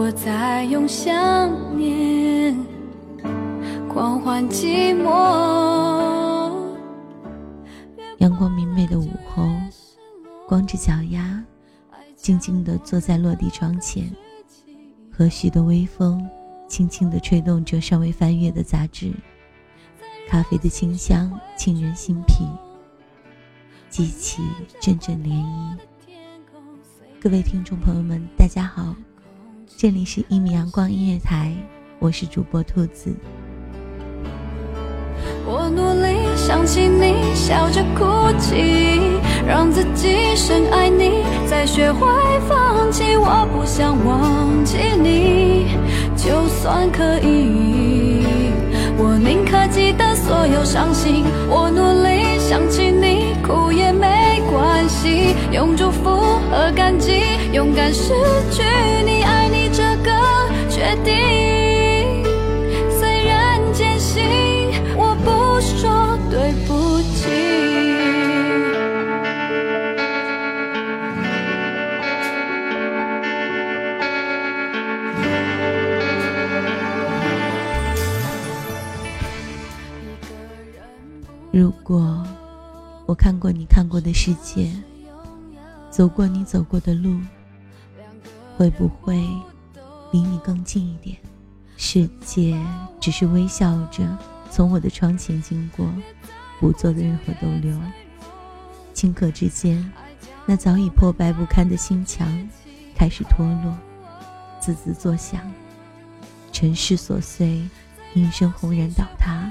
我在用想念狂欢寂寞。阳光明媚的午后，光着脚丫，静静地坐在落地窗前，和煦的微风轻轻地吹动着尚未翻阅的杂志，咖啡的清香沁人心脾，激起阵阵涟漪。各位听众朋友们，大家好，这里是一米阳光音乐台，我是主播兔子。我努力想起你，笑着哭泣，让自己深爱你，再学会放弃。我不想忘记你，就算可以，我宁可记得所有伤心。我努力想起你，哭也没关系，用祝福和感激，勇敢失去如果我看过你看过的世界，走过你走过的路，会不会离你更近一点？世界只是微笑着从我的窗前经过，不做的任何逗留。顷刻之间，那早已破败不堪的心墙开始脱落，滋滋作响。尘世琐碎，应声轰然倒塌。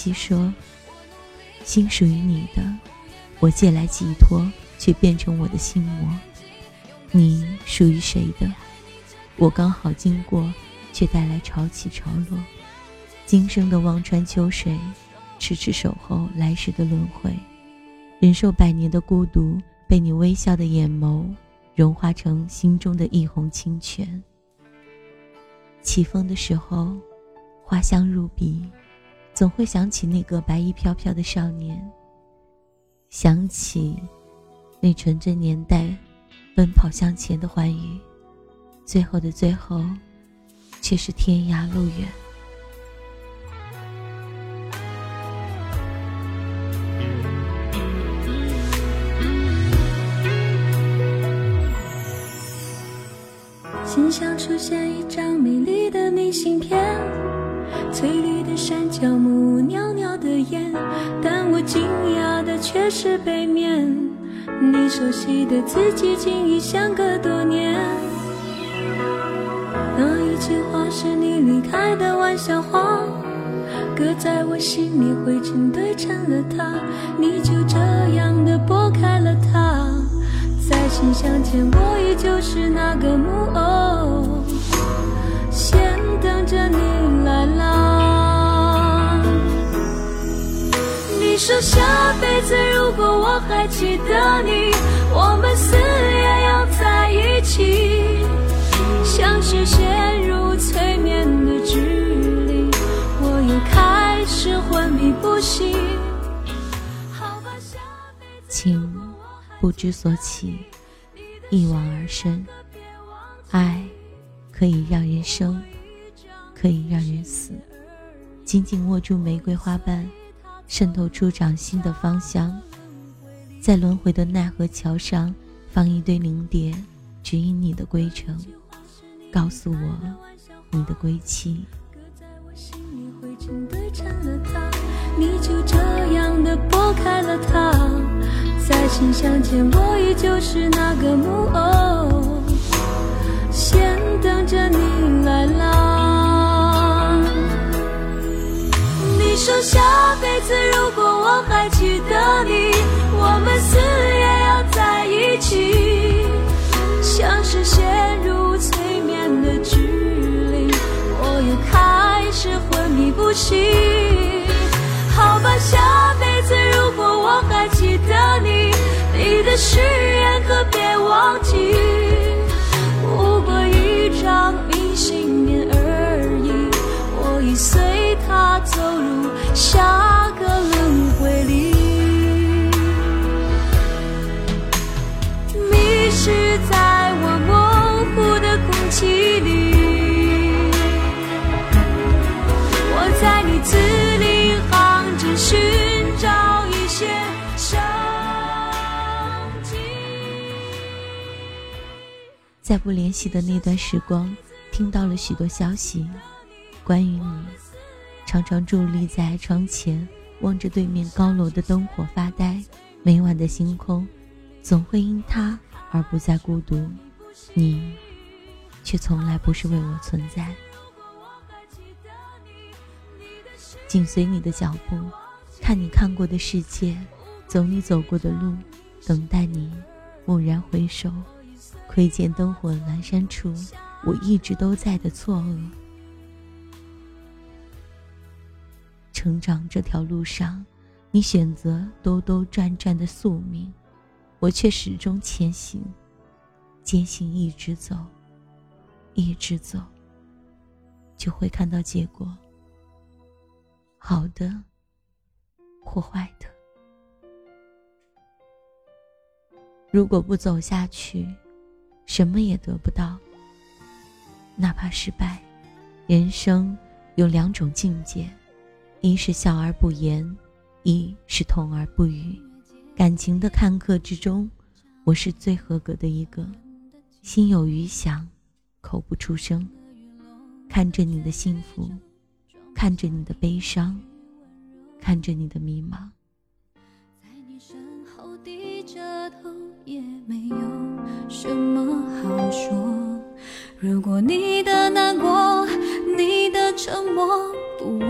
林夕说：“心属于你的，我借来寄托，却变成我的心魔；你属于谁的，我刚好经过，却带来潮起潮落。今生的望穿秋水，痴痴守候来世的轮回，忍受百年的孤独，被你微笑的眼眸融化成心中的一泓清泉。起风的时候，花香入鼻，总会想起那个白衣飘飘的少年，想起那纯真年代，奔跑向前的欢愉，最后的最后，却是天涯路远。却是背面，你熟悉的字迹竟已相隔多年。那一句话是你离开的玩笑话，搁在我心里灰尘堆成了塔，你就这样的拨开了它。在信箱前，我依旧是那个木偶，先等着你说下辈子如果我还记得你，我们死也要在一起。像是陷入催眠的距离，我又开始昏迷不醒。好吧，下辈子情不知所起，一往而深。爱可以让人生，可以让人死。紧紧握住玫瑰花瓣，渗透出掌心的芳香。在轮回的奈何桥上，放一堆灵蝶，指引你的归程，告诉我你的归期。在我心里灰尘堆成了塔，你就这样的拨开了它。在信箱前，我依旧是那个木偶，先等着你来啦。你说次如果我还记得你，我们死也要在一起。像是陷入催眠的距离，我又开始昏迷不醒。好吧，下辈子如果我还记得你，你的誓言可别忘记。在不联系的那段时光，听到了许多消息，关于你。常常伫立在窗前，望着对面高楼的灯火发呆。每晚的星空，总会因他而不再孤独，你，却从来不是为我存在。紧随你的脚步，看你看过的世界，走你走过的路，等待你蓦然回首，窥见灯火阑珊处，我一直都在的错愕。成长这条路上，你选择兜兜转转的宿命，我却始终前行，坚信一直走，一直走，就会看到结果。好的，或坏的。如果不走下去，什么也得不到。哪怕失败，人生有两种境界。一是笑而不言，一是痛而不语。感情的看客之中，我是最合格的一个，心有余想，口不出声。看着你的幸福，看着你的悲伤，看着你的迷茫。在你身后低着头，也没有什么说。如果你的难过，你的沉默不为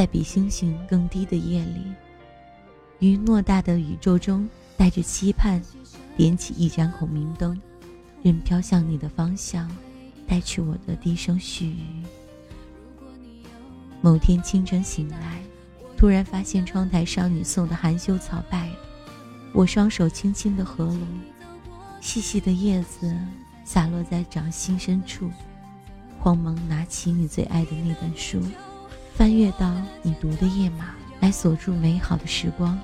在比星星更低的夜里，于偌大的宇宙中，带着期盼，点起一盏孔明灯，任飘向你的方向，带去我的低声絮语。某天清晨醒来，突然发现窗台上你送的含羞草败了，我双手轻轻的合拢，细细的叶子洒落在掌心深处。慌忙拿起你最爱的那本书，翻阅到你读的页码，来锁住美好的时光，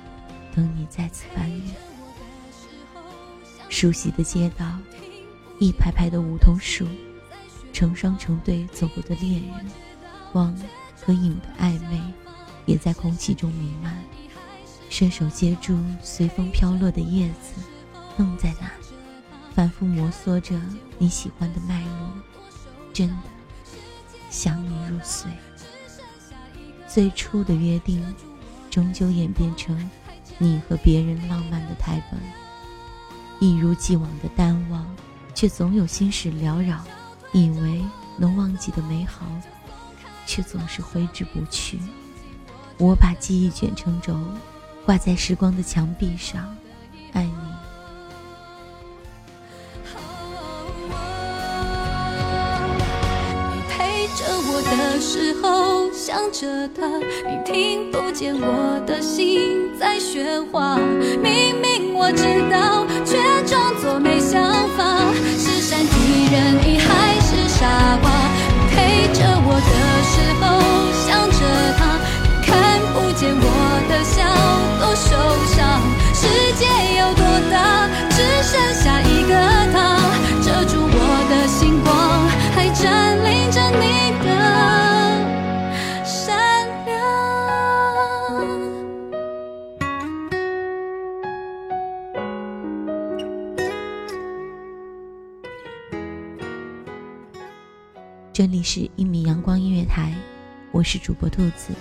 等你再次翻阅。熟悉的街道，一排排的梧桐树，成双成对走过的恋人，光和影的暧昧，也在空气中弥漫。伸手接住随风飘落的叶子，愣在那，反复摩挲着你喜欢的脉络。真的想你入睡。最初的约定，终究演变成你和别人浪漫的台本。一如既往的淡忘，却总有心事缭绕。以为能忘记的美好，却总是挥之不去。我把记忆卷成轴，挂在时光的墙壁上。爱你。后想着他，你听不见我的心在喧哗。明明我知道，却这里是一米阳光音乐台，我是主播兔子。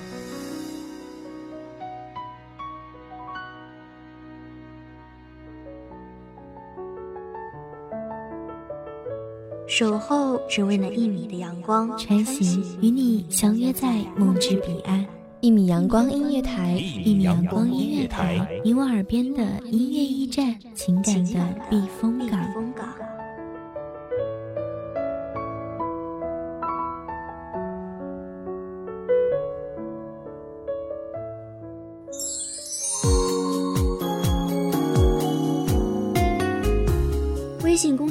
守候只为那一米的阳光，穿行与你相约在梦之彼岸。一米阳光音乐台，一米阳光音乐台，你我耳边的音乐驿站，情感的避风港。